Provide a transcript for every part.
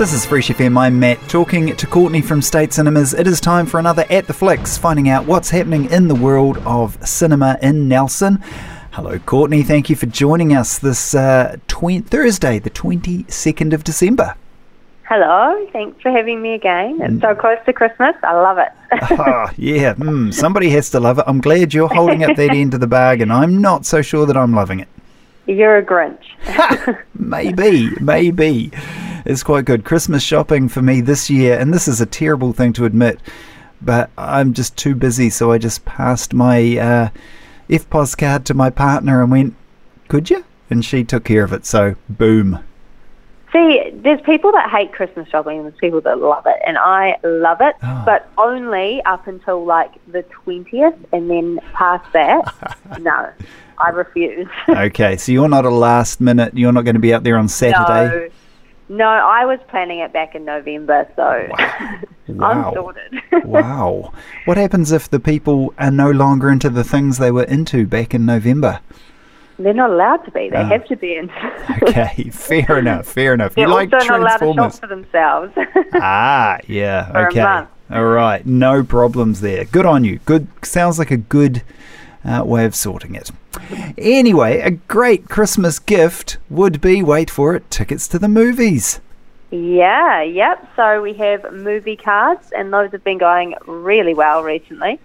This is Fresh FM. I'm Matt, talking to Courtney from State Cinemas. It is time for another At the Flicks, finding out what's happening in the world of cinema in Nelson. Hello, Courtney. Thank you for joining us this uh, tw- Thursday, the 22nd of December. Hello, thanks for having me again. It's so close to Christmas. I love it. oh, yeah, mm, somebody has to love it. I'm glad you're holding up that end of the bargain. I'm not so sure that I'm loving it. You're a Grinch. maybe, maybe. It's quite good. Christmas shopping for me this year, and this is a terrible thing to admit, but I'm just too busy, so I just passed my uh, EFTPOS card to my partner and went, Could you? And she took care of it, so boom. See, there's people that hate Christmas shopping and there's people that love it. And I love it, Oh. but only up until like the 20th. And then past that, no, I refuse. Okay, so you're not a last minute, you're not going to be out there on Saturday? No, no, I was planning it back in November, so Wow. I'm sorted. wow. What happens if the people are no longer into the things they were into back in November? They're not allowed to be. They Oh. have to be in. Okay, fair enough, fair enough. They're you like also not allowed to shop for themselves. Ah, yeah, okay. All right, no problems there. Good on you. Good, sounds like a good uh, way of sorting it. Anyway, a great Christmas gift would be, wait for it, tickets to the movies. Yeah, yep. So we have movie cards, and those have been going really well recently.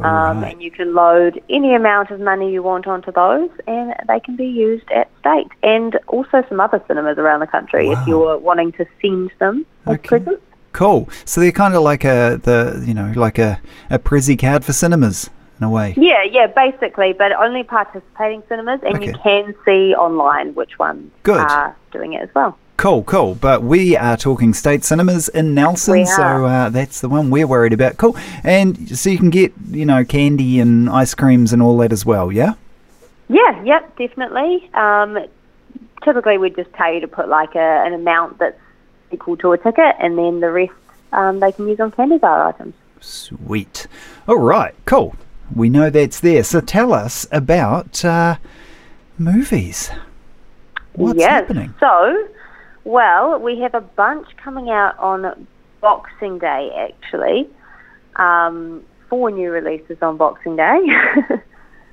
Um, Alright. and you can load any amount of money you want onto those, and they can be used at state and also some other cinemas around the country Wow. if you're wanting to send them as Okay. presents. Cool. So they're kind of like a the you know like a a Prezzy card for cinemas in a way. Yeah, yeah, basically, but only participating cinemas, and you can see online which ones Good. are doing it as well. Cool, cool. But we are talking state cinemas in Nelson, so uh, that's the one we're worried about. Cool. And so you can get you know candy and ice creams and all that as well. Yeah. Yeah, yep, definitely. Um, typically, we'd just tell you to put like a, an amount that's equal to a ticket, and then the rest um, they can use on candy bar items. Sweet. All right, cool. We know that's there. So tell us about uh, movies. What's yes. happening? So, well, we have a bunch coming out on Boxing Day, actually. Um, four new releases on Boxing Day.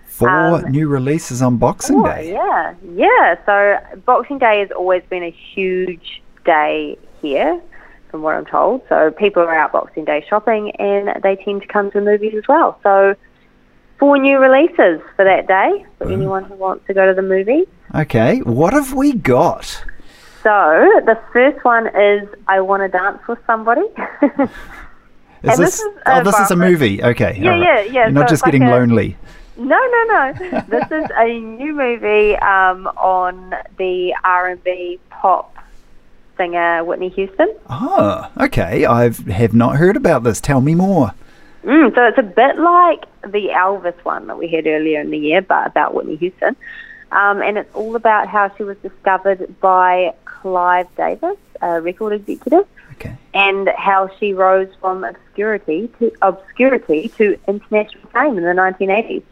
Four um, new releases on Boxing Oh, Day. yeah, yeah. So Boxing Day has always been a huge day here, from what I'm told. So people are out Boxing Day shopping, and they tend to come to the movies as well. So four new releases for that day for anyone who wants to go to the movies. Okay, what have we got? So the first one is I Want to Dance with Somebody. Is And this? this is oh, this is a movie. Okay. Yeah, right. yeah, yeah, You're not so just it's like getting a- lonely. No, no, no. this is a new movie um, on the R&B pop singer Whitney Houston. Oh, okay. I have not heard about this. Tell me more. Mm, so it's a bit like the Elvis one that we had earlier in the year, but about Whitney Houston. Um, and it's all about how she was discovered by Clive Davis, a record executive, Okay. and how she rose from obscurity to obscurity to international fame in the 1980s.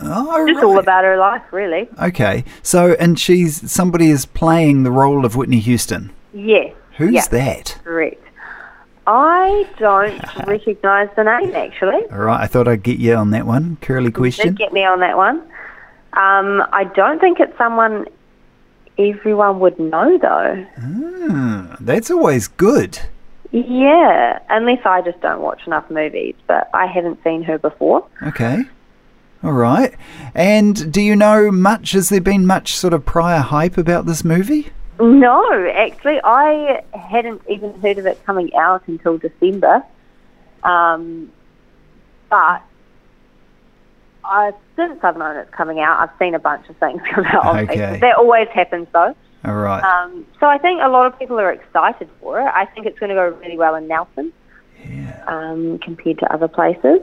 Oh, Just right. all about her life, really. Okay. So, and she's somebody is playing the role of Whitney Houston. Yes. Who's yeah, that? Correct. I don't recognise the name actually. All right. I thought I'd get you on that one. Curly question. Did get me on that one. Um, I don't think it's someone everyone would know though. Hmm, that's always good. Yeah, unless I just don't watch enough movies, but I haven't seen her before. Okay. All right. And do you know much? Has there been much sort of prior hype about this movie? No, actually, I hadn't even heard of it coming out until December. Um, but I, since I've known it's coming out, I've seen a bunch of things come out on Okay. Facebook. That always happens, though. All right. Um, so I think a lot of people are excited for it. I think it's going to go really well in Nelson yeah. um, compared to other places.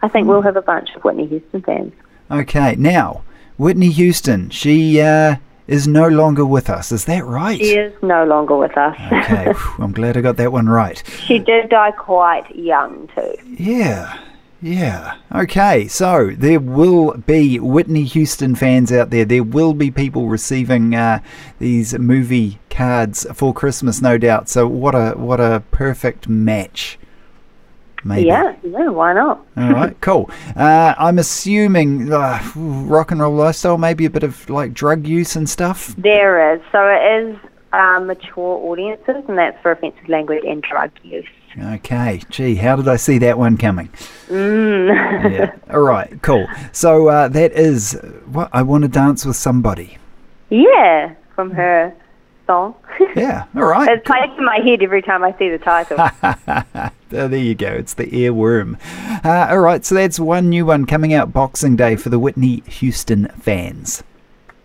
I think we'll have a bunch of Whitney Houston fans. Okay. Now, Whitney Houston, she uh, is no longer with us. Is that right? She is no longer with us. Okay. I'm glad I got that one right. she did die quite young too. Yeah. Yeah. Okay. So there will be Whitney Houston fans out there. There will be people receiving uh, these movie cards for Christmas, no doubt. So what a what a perfect match. Maybe. Yeah, yeah, why not? All right. Cool. Uh, I'm assuming uh, rock and roll lifestyle, maybe a bit of like drug use and stuff. There is. So it is um, mature audiences, and that's for offensive language and drug use. Okay. Gee, how did I see that one coming? Mm. Yeah. All right. Cool. So uh, that is what I want to dance with somebody. yeah, from her Yeah. All right. it's playing in my head every time I see the title. There you go. It's the earworm. Uh, all right. So that's one new one coming out Boxing Day for the Whitney Houston fans.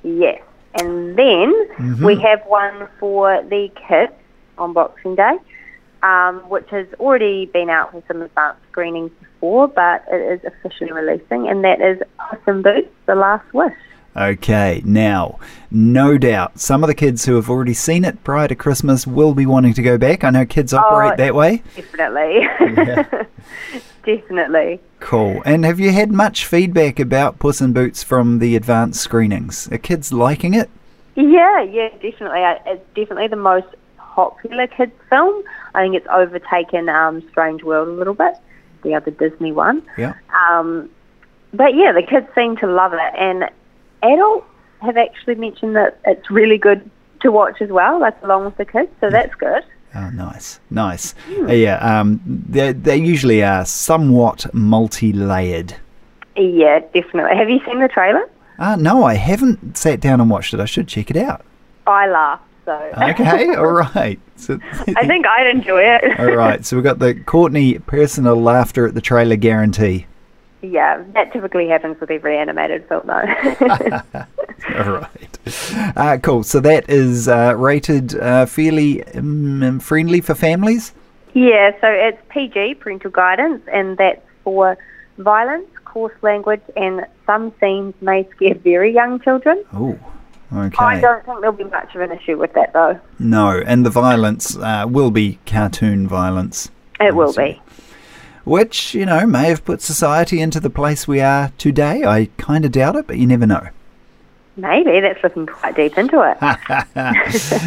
yes. And then we have one for the kids on Boxing Day, um, which has already been out for some advanced screenings before, but it is officially releasing, and that is Puss in Boots: The Last Wish. Okay, now, no doubt, some of the kids who have already seen it prior to Christmas will be wanting to go back. I know kids operate Oh, that way. Definitely. Definitely. Cool. And have you had much feedback about Puss in Boots from the advanced screenings? Are kids liking it? Yeah, yeah, definitely. It's definitely the most popular kids film. I think it's overtaken um, Strange World a little bit, the other Disney one. Yeah. Um, but yeah, the kids seem to love it, and adults have actually mentioned that it's really good to watch as well, like along with the kids. So that's good. Oh, nice, nice. Uh, yeah, um, they they usually are somewhat multi-layered. Yeah, definitely. Have you seen the trailer? Uh, no, I haven't sat down and watched it. I should check it out. I laugh. So Okay, all right. So, I think I'd enjoy it. all right. So we've got the Courtney personal laughter at the trailer guarantee. Yeah, that typically happens with every animated film, though. All right. Uh, cool. So that is uh, rated uh, fairly um, friendly for families. Yeah, so it's PG, parental guidance, and that's for violence, coarse language, and some scenes may scare very young children. Oh, okay. I don't think there'll be much of an issue with that, though. No, and the violence uh, will be cartoon violence, It will be. Which, you know, may have put society into the place we are today. I kind of doubt it, but you never know. Maybe that's looking quite deep into it.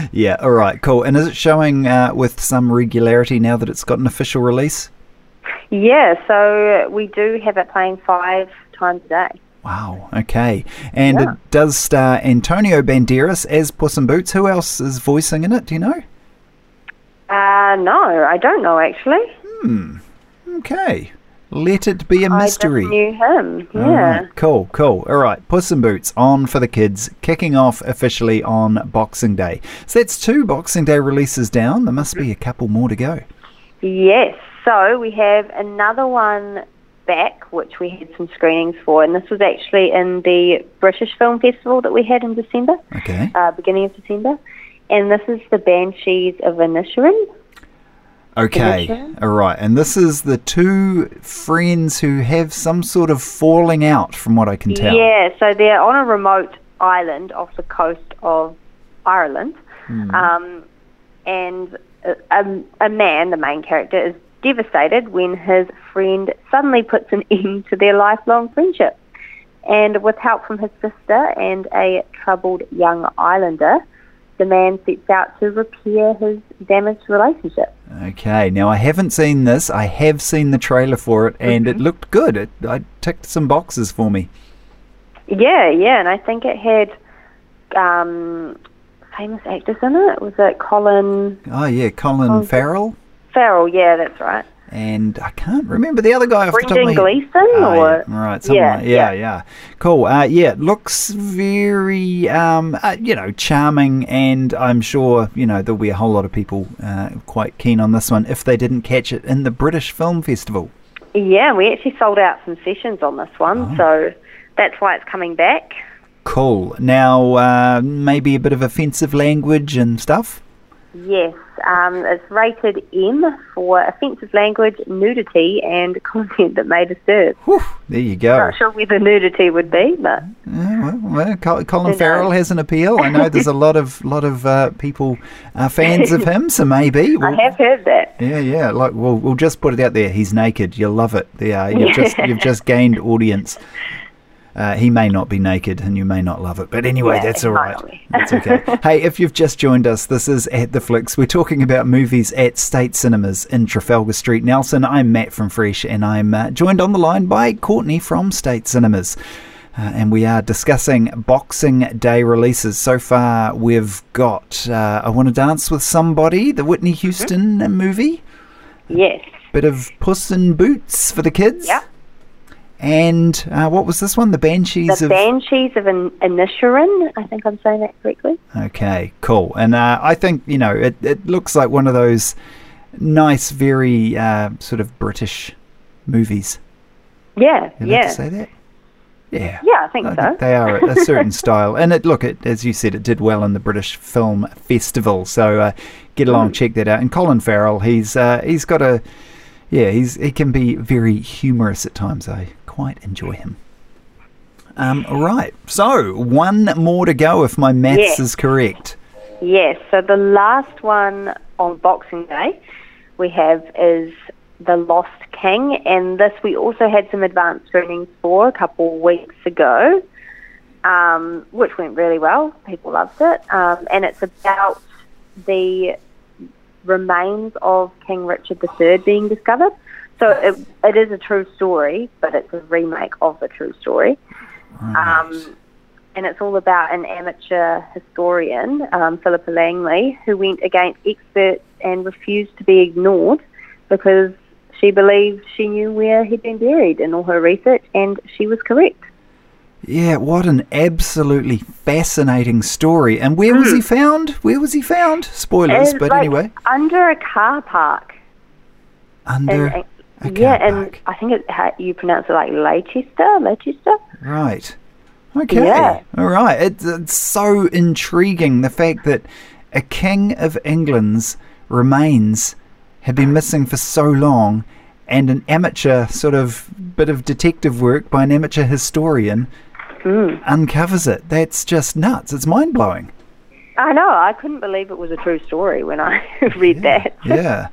Yeah, all right, cool. And is it showing uh, with some regularity now that it's got an official release? yeah, so we do have it playing five times a day. Wow, okay. And Yeah. it does star Antonio Banderas as Puss in Boots. Who else is voicing in it? Do you know? Uh, no, I don't know actually. Okay. Let it be a mystery. just knew him. Yeah. right, Cool, cool. All right, Puss in Boots on for the kids, kicking off officially on Boxing Day. So that's two Boxing Day releases down. There must be a couple more to go. Yes. So we have another one back, which we had some screenings for, and this was actually in the British Film Festival that we had in December, Okay. uh, beginning of December. And this is the Banshees of Inisherin. Okay. All right. And this is the two friends who have some sort of falling out, from what I can tell. Yeah, so they're on a remote island off the coast of Ireland. Um, and a, a, a man, the main character, is devastated when his friend suddenly puts an end to their lifelong friendship. And with help from his sister and a troubled young islander, the man sets out to repair his damaged relationship. Okay. Now I haven't seen this. I have seen the trailer for it, and Mm-hmm. it looked good. It I ticked some boxes for me. Yeah, yeah, and I think it had um, famous actors in it. Was it Colin Oh yeah, Colin Oh, Farrell, Farrell? Yeah, that's right. And I can't remember the other guy off the top of Brendan my. Gleeson, Oh, or yeah. right, Yeah, like, yeah, yeah. yeah, Cool. Uh, yeah, it looks very, um, uh, you know, charming, and I'm sure you know there'll be a whole lot of people uh, quite keen on this one if they didn't catch it in the British Film Festival. yeah, we actually sold out some sessions on this one, Oh. so that's why it's coming back. Cool. Now, uh, maybe a bit of offensive language and stuff? Yes, um, it's rated M for offensive language, nudity, and content that may disturb. Whew, there you go. Not sure where the nudity would be, but Yeah, well, well, Colin Farrell has an appeal. I know there's a lot of lot of uh, people uh, fans of him, so maybe. I we'll- have heard that. Yeah, yeah. Like, we'll we'll just put it out there. He's naked. You'll love it. There, you've just you've just gained audience. Uh, he may not be naked, and you may not love it, but anyway, Yeah, that's all right. That's okay. hey, if you've just joined us, this is at the Flicks. We're talking about movies at State Cinemas in Trafalgar Street, Nelson. I'm Matt from Fresh, and I'm uh, joined on the line by Courtney from State Cinemas. Uh, and we are discussing Boxing Day releases. So far, we've got uh, I Want to Dance with Somebody, the Whitney Houston movie Yes. bit of Puss in Boots for the kids. Yep. And uh, what was this one? The Banshees The of. Banshees of An- Inisherin, I think I'm saying that correctly. okay, cool. And uh, I think you know it. It looks like one of those nice, very uh, sort of British movies. Yeah, You yeah. say that? Yeah. Yeah, I think so. they are a certain style, and it look it as you said, it did well in the British Film Festival. So uh, get along, check that out. And Colin Farrell, he's uh, he's got a yeah, he's he can be very humorous at times. I quite enjoy him. Um, all right, so one more to go if my maths Yes. is correct. Yes, so the last one on Boxing Day we have is The Lost King, and this we also had some advanced screenings for a couple of weeks ago, um, which went really well. People loved it, um, and it's about the remains of King Richard III being discovered. So it, it is a true story, but it's a remake of the true story. Um, and it's all about an amateur historian, um, Philippa Langley, who went against experts and refused to be ignored because she believed she knew where he'd been buried in all her research, and she was correct. Yeah, what an absolutely fascinating story. And where was hmm. he found? Where was he found? Spoilers, but like anyway, under a car park. under And, a yeah, car and park. I think it, how you pronounce it like Leicester, Leicester. Right. Okay. Yeah. All right. It's, it's so intriguing the fact that a king of England's remains had been missing for so long, and an amateur sort of bit of detective work by an amateur historian Hmm. uncovers it. That's just nuts. It's mind blowing. I know. I couldn't believe it was a true story when I read that. yeah,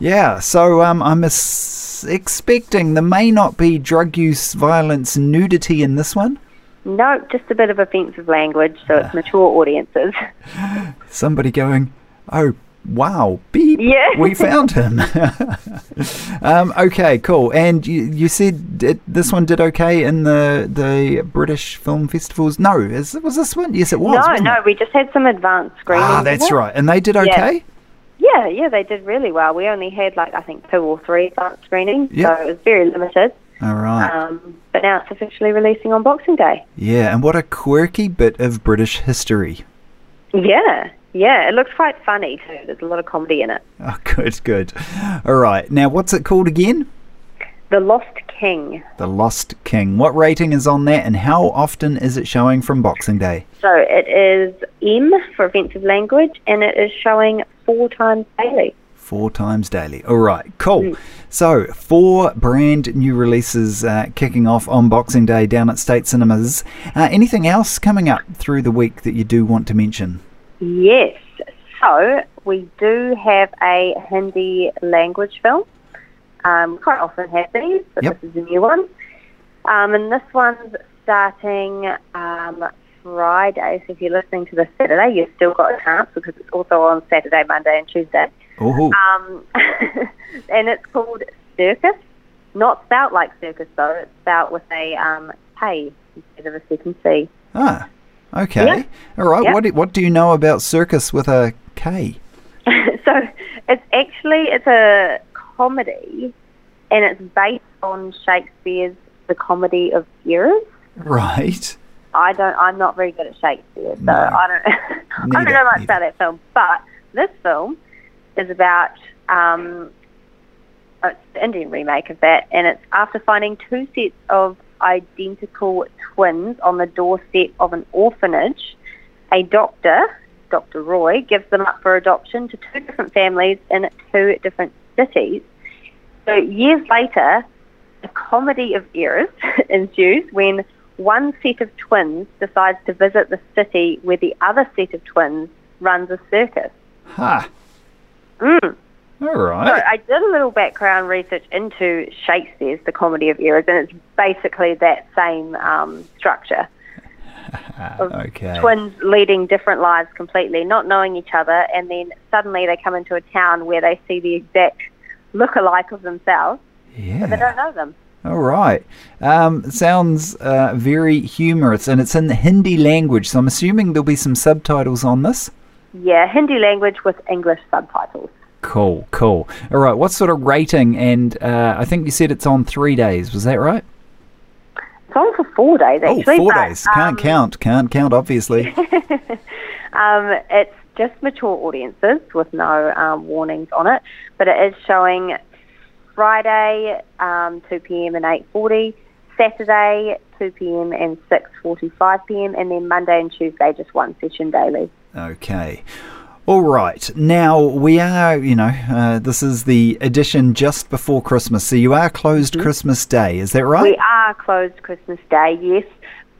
yeah. So um, I'm as- expecting there may not be drug use, violence, nudity in this one. No, just a bit of offensive language, so it's mature audiences. somebody going, "Oh, wow, beep, Yeah. we found him." um, okay, cool. And you, you said it, this one did okay in the the British film festivals. No, is, was this one? Yes, it was. no, no, it? we just had some advanced screenings. Ah, that's right. And they did okay. Yeah, yeah, they did really well. We only had like I think two or three advanced screenings, Yep. so it was very limited. All right. Um, but now it's officially releasing on Boxing Day. yeah, and what a quirky bit of British history. Yeah, yeah, it looks quite funny too. There's a lot of comedy in it. Oh, good, good. All right. Now, what's it called again? The Lost King. The Lost King. What rating is on that, and how often is it showing from Boxing Day? So it is M for offensive language, and it is showing four times daily. Four times daily. All right, cool. So, four brand new releases uh, kicking off on Boxing Day down at State Cinemas. Uh, anything else coming up through the week that you do want to mention? Yes. So we do have a Hindi language film. Um, we quite often have these, but Yep. this is a new one. Um, and this one's starting um, Friday. So if you're listening to this Saturday, you've still got a chance because it's also on Saturday, Monday, and Tuesday. Um, and it's called Cirkus. Not spelt like circus though. It's spelt with a um, K instead of a second C. ah, okay. Yeah. All right. Yeah. What do, what do you know about circus with a K? so it's actually it's a comedy, and it's based on Shakespeare's The Comedy of Errors. Right. I don't. I'm not very good at Shakespeare, so No. I don't. I don't know much neither. about that film. But this film is about um, it's the Indian remake of that, and it's after finding two sets of identical twins on the doorstep of an orphanage, a doctor, Dr. Roy, gives them up for adoption to two different families in two different cities. So years later, a comedy of errors ensues when one set of twins decides to visit the city where the other set of twins runs a circus. Ha. Mm. All So right. I did a little background research into Shakespeare's The Comedy of Errors, and it's basically that same um, structure. okay. Twins leading different lives completely, not knowing each other, and then suddenly they come into a town where they see the exact look-alike of themselves, yeah. but they don't know them. All right. Um, sounds uh, very humorous, and it's in the Hindi language, so I'm assuming there'll be some subtitles on this. Yeah, Hindi language with English subtitles. Cool, cool. All right. What sort of rating? And uh, I think you said it's on three days. Was that right? It's on for four days, actually. oh, four but, days. Can't um, count. Can't count. Obviously. Um, it's just mature audiences with no um, warnings on it, but it is showing Friday um, 2 p.m. and 8:40, Saturday 2 p.m. and 6:45 p.m., and then Monday and Tuesday just one session daily. Okay. All right. Now we are, you know, uh, this is the edition just before Christmas, so you are closed Christmas Day. Is that right? We are closed Christmas Day, yes,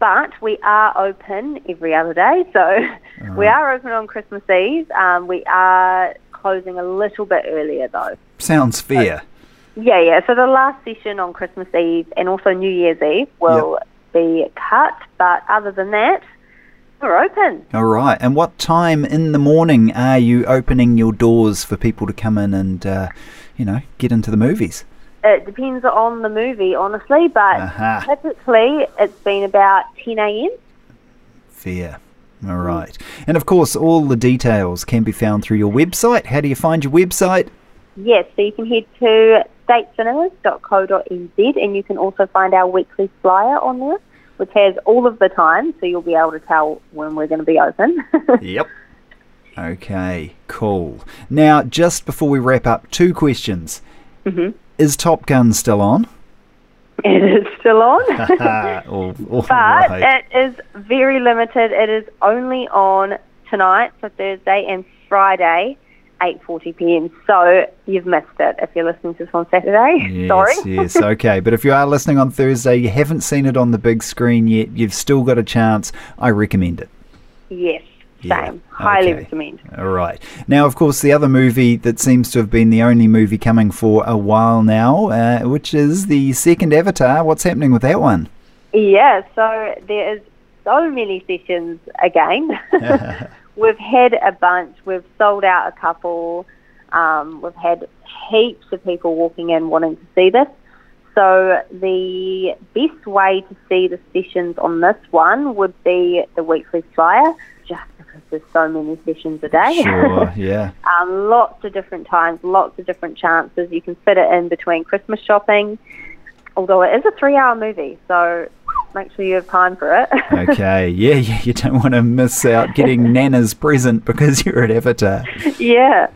but we are open every other day. So we are open on Christmas Eve. Um, we are closing a little bit earlier though. Sounds fair. Yeah, yeah. So the last session on Christmas Eve and also New Year's Eve will be cut, but other than that, we're open. All right. And what time in the morning are you opening your doors for people to come in and, uh, you know, get into the movies? It depends on the movie, honestly, but Aha. typically it's been about 10 a.m. Fair. All right. And of course, all the details can be found through your website. How do you find your website? Yes, so you can head to statecinemas.co.nz and you can also find our weekly flyer on there, which has all of the time, so you'll be able to tell when we're going to be open. Yep. Okay, cool. Now, just before we wrap up, two questions. Mhm. Is Top Gun still on? it is still on. All, all But right. it is very limited. It is only on tonight, so Thursday and Friday, 8:40 p.m. So you've missed it if you're listening to this on Saturday. Yes, Sorry. yes, okay. But if you are listening on Thursday, you haven't seen it on the big screen yet, you've still got a chance. I recommend it. Yes, Yeah, same. Highly okay. recommend. All right. Now, of course, the other movie that seems to have been the only movie coming for a while now, uh, which is the second Avatar. What's happening with that one? Yeah, so there is so many sessions again. We've had a bunch. We've sold out a couple. Um, we've had heaps of people walking in wanting to see this. So the best way to see the sessions on this one would be the weekly flyer, just because there's so many sessions a day. Sure, yeah. um, lots of different times, lots of different chances. You can fit it in between Christmas shopping, although it is a three-hour movie, so make sure you have time for it. Okay, yeah, yeah, you don't want to miss out getting Nana's present because you're at Avatar. yeah,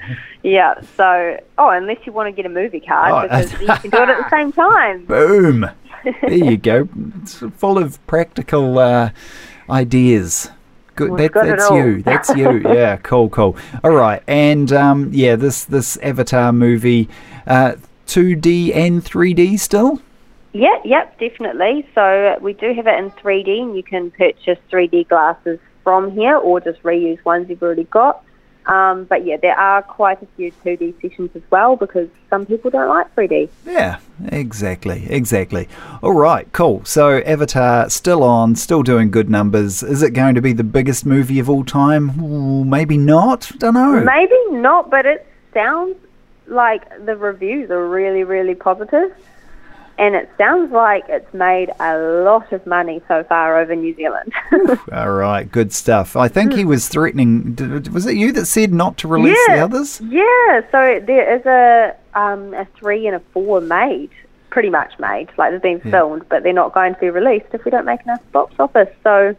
yeah. So, oh, unless you want to get a movie card, Oh, because you can do it at the same time. Boom! There you go. It's full of practical uh, ideas. Good. That, that's you. That's you. Yeah. Cool. Cool. All right. And um, yeah, this this Avatar movie, uh, 2D and 3D still. Yeah, yep, definitely. So we do have it in 3D, and you can purchase 3D glasses from here, or just reuse ones you've already got. Um, but yeah, there are quite a few 2D sessions as well because some people don't like 3D. Yeah, exactly, exactly. All right, cool. So Avatar still on, still doing good numbers. Is it going to be the biggest movie of all time? Ooh, maybe not. Don't know. Maybe not, but it sounds like the reviews are really, really positive. And it sounds like it's made a lot of money so far over New Zealand. All right, good stuff. I think he was threatening. d- Was it you that said not to release the others? yeah, so there is a um, a three and a four made, pretty much made. Like they've been Yeah. filmed, but they're not going to be released if we don't make enough box office. So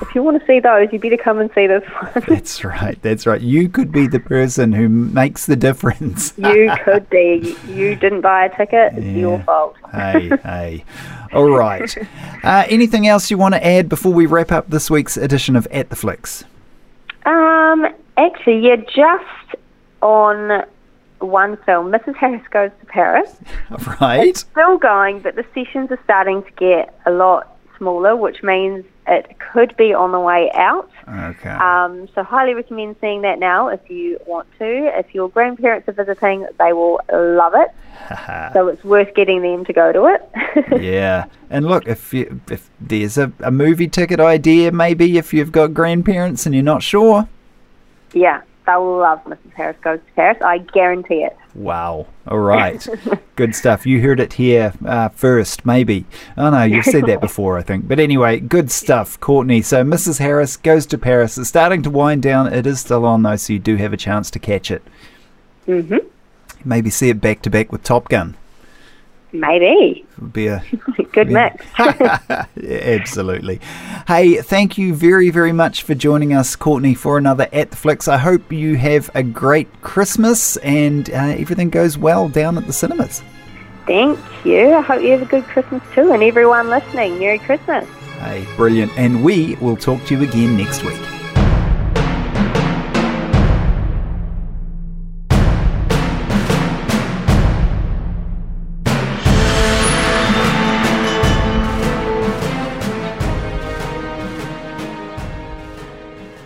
if you want to see those, you better come and see this one. That's right. That's right. You could be the person who makes the difference. you could be. You didn't buy a ticket. It's your fault. hey, hey. All right. Uh, anything else you want to add before we wrap up this week's edition of At the Flicks? Um, actually, yeah, just on one film, Mrs. Harris Goes to Paris. Right. Still going, but the sessions are starting to get a lot smaller, which means it could be on the way out. Okay. Um, so highly recommend seeing that now if you want to. If your grandparents are visiting, they will love it. so it's worth getting them to go to it. yeah. And look, if you, if there's a, a movie ticket idea, maybe if you've got grandparents and you're not sure. yeah, they'll love Mrs. Harris Goes to Paris. I guarantee it. Wow. All right. good stuff. You heard it here uh, first, maybe. Oh, no, you've said that before, I think. But anyway, good stuff, Courtney. So Mrs. Harris goes to Paris. It's starting to wind down. It is still on, though, so you do have a chance to catch it. hmm Maybe see it back to back with Top Gun. Maybe. It be a Good Yeah. mix. Yeah, Absolutely. Hey, thank you very, very much for joining us, Courtney, for another At the Flicks. I hope you have a great Christmas and uh, everything goes well down at the cinemas. Thank you. I hope you have a good Christmas too. And everyone listening, Merry Christmas. Hey, brilliant. And we will talk to you again next week.